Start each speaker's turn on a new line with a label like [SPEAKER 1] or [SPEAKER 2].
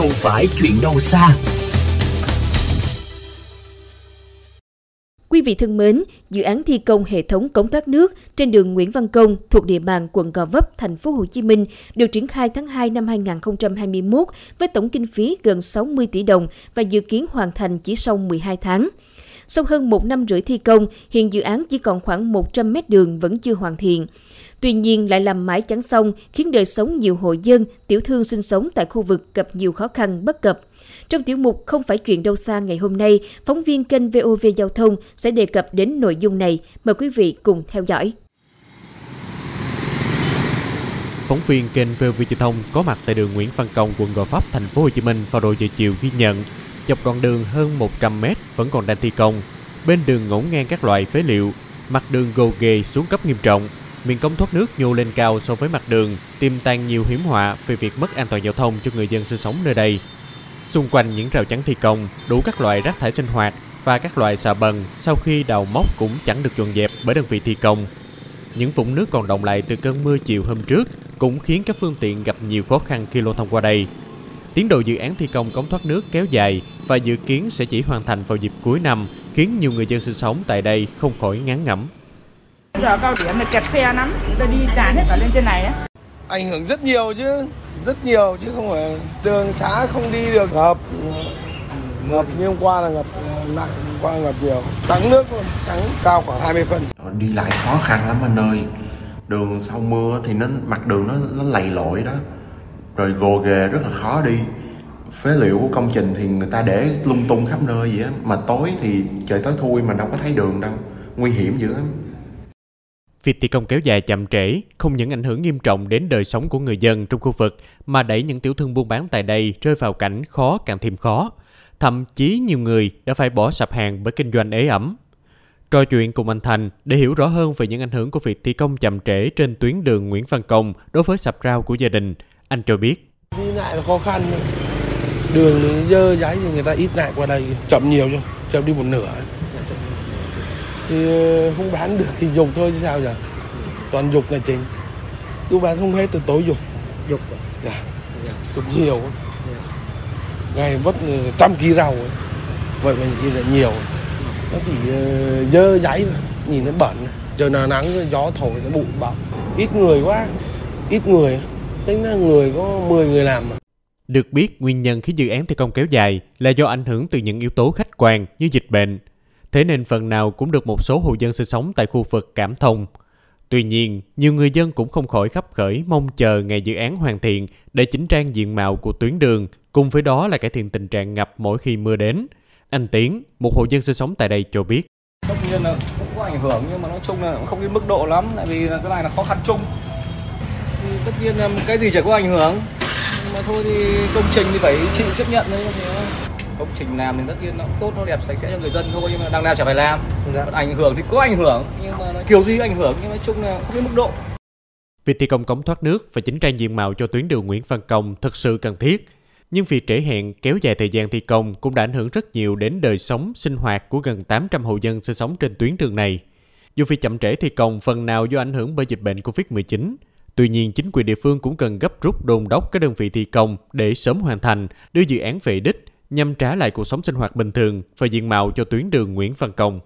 [SPEAKER 1] không phải chuyện đâu xa.
[SPEAKER 2] Quý vị thân mến, dự án thi công hệ thống cống thoát nước trên đường Nguyễn Văn Công thuộc địa bàn quận Gò Vấp, thành phố Hồ Chí Minh được triển khai tháng 2 năm 2021 với tổng kinh phí gần 60 tỷ đồng và dự kiến hoàn thành chỉ sau 12 tháng. Sau hơn một năm rưỡi thi công, hiện dự án chỉ còn khoảng 100 mét đường vẫn chưa hoàn thiện. Tuy nhiên lại làm mãi chẳng xong, khiến đời sống nhiều hộ dân, tiểu thương sinh sống tại khu vực gặp nhiều khó khăn bất cập. Trong tiểu mục Không phải chuyện đâu xa ngày hôm nay, phóng viên kênh VOV Giao thông sẽ đề cập đến nội dung này. Mời quý vị cùng theo dõi.
[SPEAKER 3] Phóng viên kênh VOV Giao thông có mặt tại đường Nguyễn Văn Công, quận Gò Vấp, thành phố Hồ Chí Minh vào đầu giờ chiều ghi nhận dọc đoạn đường hơn 100 mét vẫn còn đang thi công. Bên đường ngổn ngang các loại phế liệu, mặt đường gồ ghề xuống cấp nghiêm trọng, miệng cống thoát nước nhô lên cao so với mặt đường, tiềm tàng nhiều hiểm họa về việc mất an toàn giao thông cho người dân sinh sống nơi đây. Xung quanh những rào chắn thi công, đủ các loại rác thải sinh hoạt và các loại xà bần sau khi đào móc cũng chẳng được dọn dẹp bởi đơn vị thi công. Những vũng nước còn động lại từ cơn mưa chiều hôm trước cũng khiến các phương tiện gặp nhiều khó khăn khi lưu thông qua đây. Tiến độ dự án thi công cống thoát nước kéo dài và dự kiến sẽ chỉ hoàn thành vào dịp cuối năm, khiến nhiều người dân sinh sống tại đây không khỏi ngán ngẩm.
[SPEAKER 4] Giờ cao điểm này kẹt xe lắm, người ta đi tràn hết cả lên trên này á.
[SPEAKER 5] Ảnh hưởng rất nhiều chứ, rất nhiều chứ không phải đường xá không đi được. Ngập ngập như hôm qua là ngập nặng hôm qua ngập nhiều. Trắng nước luôn trắng cao khoảng 20 phân
[SPEAKER 6] đi lại khó khăn lắm anh ơi. Đường sau mưa thì nó mặt đường nó nó lầy lội đó rồi gồ ghề rất là khó đi phế liệu của công trình thì người ta để lung tung khắp nơi vậy á mà tối thì trời tối thui mà đâu có thấy đường đâu nguy hiểm dữ lắm
[SPEAKER 3] Việc thi công kéo dài chậm trễ không những ảnh hưởng nghiêm trọng đến đời sống của người dân trong khu vực mà đẩy những tiểu thương buôn bán tại đây rơi vào cảnh khó càng thêm khó. Thậm chí nhiều người đã phải bỏ sạp hàng bởi kinh doanh ế ẩm. Trò chuyện cùng anh Thành để hiểu rõ hơn về những ảnh hưởng của việc thi công chậm trễ trên tuyến đường Nguyễn Văn Công đối với sạp rau của gia đình, anh cho biết.
[SPEAKER 5] đi lại là khó khăn đường dơ giấy thì người ta ít lại qua đây. Chậm nhiều chứ chậm đi một nửa. Thì ờ, không bán được thì dục thôi chứ sao giờ? Toàn dục là chính. Cứ bán không hết từ tối dục.
[SPEAKER 7] Dục
[SPEAKER 5] dạ. Dục nhiều ngày vất ờ, trăm ký rau vậy mà nhìn là nhiều. Nó chỉ ờ, dơ giấy thôi. Nhìn nó bẩn. Trời nào nắng gió thổi nó bụi bặm. Ít người quá. Ít người tính là người có 10 người làm mà
[SPEAKER 3] Được biết, nguyên nhân khiến dự án thi công kéo dài là do ảnh hưởng từ những yếu tố khách quan như dịch bệnh. Thế nên phần nào cũng được một số hộ dân sinh sống tại khu vực cảm thông. Tuy nhiên, nhiều người dân cũng không khỏi khắp khởi mong chờ ngày dự án hoàn thiện để chỉnh trang diện mạo của tuyến đường, cùng với đó là cải thiện tình trạng ngập mỗi khi mưa đến. Anh Tiến, một hộ dân sinh sống tại đây cho biết.
[SPEAKER 7] tất nhiên là cũng có ảnh hưởng nhưng mà nói chung là cũng không đến mức độ lắm tại vì là cái này là khó khăn chung tất nhiên là cái gì chả có ảnh hưởng. Nhưng mà thôi thì công trình thì phải chịu chấp nhận đấy công trình làm thì tất nhiên nó cũng tốt nó đẹp sạch sẽ cho người dân thôi nhưng mà đang làm chả phải làm. Còn ảnh hưởng thì có ảnh hưởng nhưng mà nó kiểu gì ảnh hưởng nhưng nói chung là không đến mức độ.
[SPEAKER 3] Việc thi công cống thoát nước và chỉnh trang diện mạo cho tuyến đường Nguyễn Văn Công thật sự cần thiết. Nhưng việc trễ hẹn kéo dài thời gian thi công cũng đã ảnh hưởng rất nhiều đến đời sống, sinh hoạt của gần 800 hộ dân sinh sống trên tuyến đường này. Dù việc chậm trễ thi công phần nào do ảnh hưởng bởi dịch bệnh Covid-19, tuy nhiên chính quyền địa phương cũng cần gấp rút đôn đốc các đơn vị thi công để sớm hoàn thành, đưa dự án về đích nhằm trả lại cuộc sống sinh hoạt bình thường và diện mạo cho tuyến đường Nguyễn Văn Công.